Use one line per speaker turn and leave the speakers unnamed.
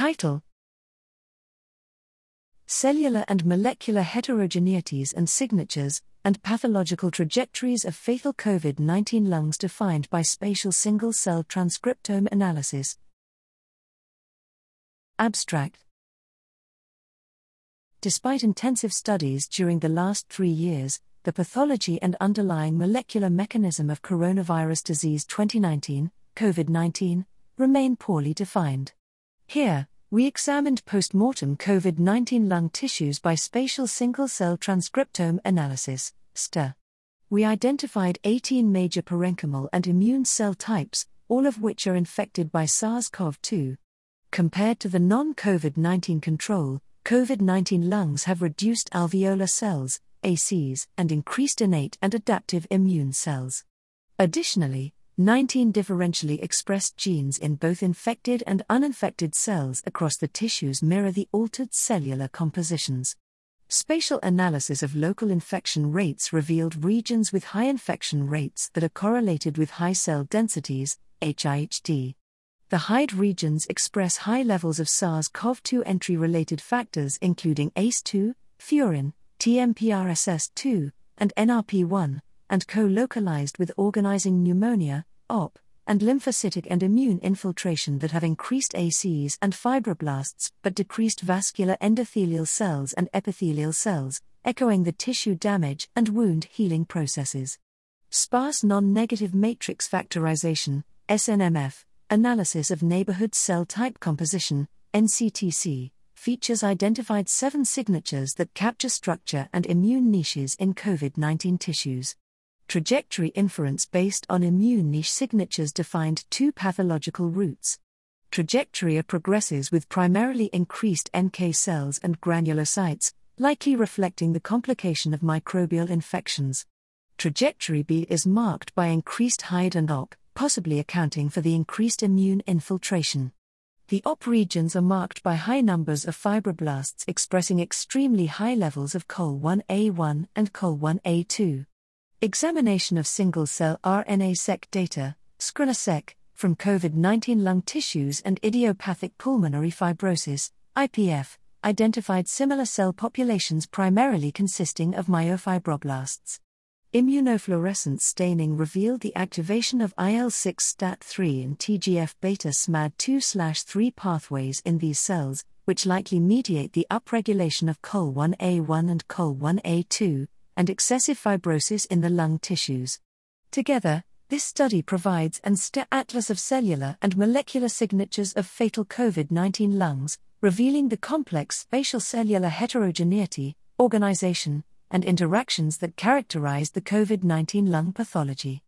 Title Cellular and molecular heterogeneities and signatures, and pathological trajectories of fatal COVID 19 lungs defined by spatial single cell transcriptome analysis. Abstract Despite intensive studies during the last three years, the pathology and underlying molecular mechanism of coronavirus disease 2019, COVID 19, remain poorly defined. Here, we examined post mortem COVID 19 lung tissues by spatial single cell transcriptome analysis, STAR. We identified 18 major parenchymal and immune cell types, all of which are infected by SARS CoV 2. Compared to the non COVID 19 control, COVID 19 lungs have reduced alveolar cells, ACs, and increased innate and adaptive immune cells. Additionally, 19 differentially expressed genes in both infected and uninfected cells across the tissues mirror the altered cellular compositions. Spatial analysis of local infection rates revealed regions with high infection rates that are correlated with high cell densities, HIHD. The HIHD regions express high levels of SARS CoV 2 entry related factors, including ACE2, furin, TMPRSS2, and NRP1, and co localized with organizing pneumonia, OP, and lymphocytic and immune infiltration that have increased ACs and fibroblasts but decreased vascular endothelial cells and epithelial cells, echoing the tissue damage and wound healing processes. Sparse non negative matrix factorization, SNMF, analysis of neighborhood cell type composition, NCTC, features identified seven signatures that capture structure and immune niches in COVID 19 tissues. Trajectory inference based on immune niche signatures defined two pathological routes. Trajectory A progresses with primarily increased NK cells and granulocytes, likely reflecting the complication of microbial infections. Trajectory B is marked by increased HIHD and OP, possibly accounting for the increased immune infiltration. The OP regions are marked by high numbers of fibroblasts expressing extremely high levels of COL1A1 and COL1A2. Examination of single cell RNA-seq data, SCRNA-seq, from COVID 19 lung tissues and idiopathic pulmonary fibrosis, IPF, identified similar cell populations primarily consisting of myofibroblasts. Immunofluorescence staining revealed the activation of IL 6 STAT 3 and TGF beta SMAD 2 3 pathways in these cells, which likely mediate the upregulation of COL1A1 and COL1A2, and excessive fibrosis in the lung tissues. Together, this study provides an STAT atlas of cellular and molecular signatures of fatal COVID 19 lungs, revealing the complex spatial cellular heterogeneity, organization, and interactions that characterize the COVID 19 lung pathology.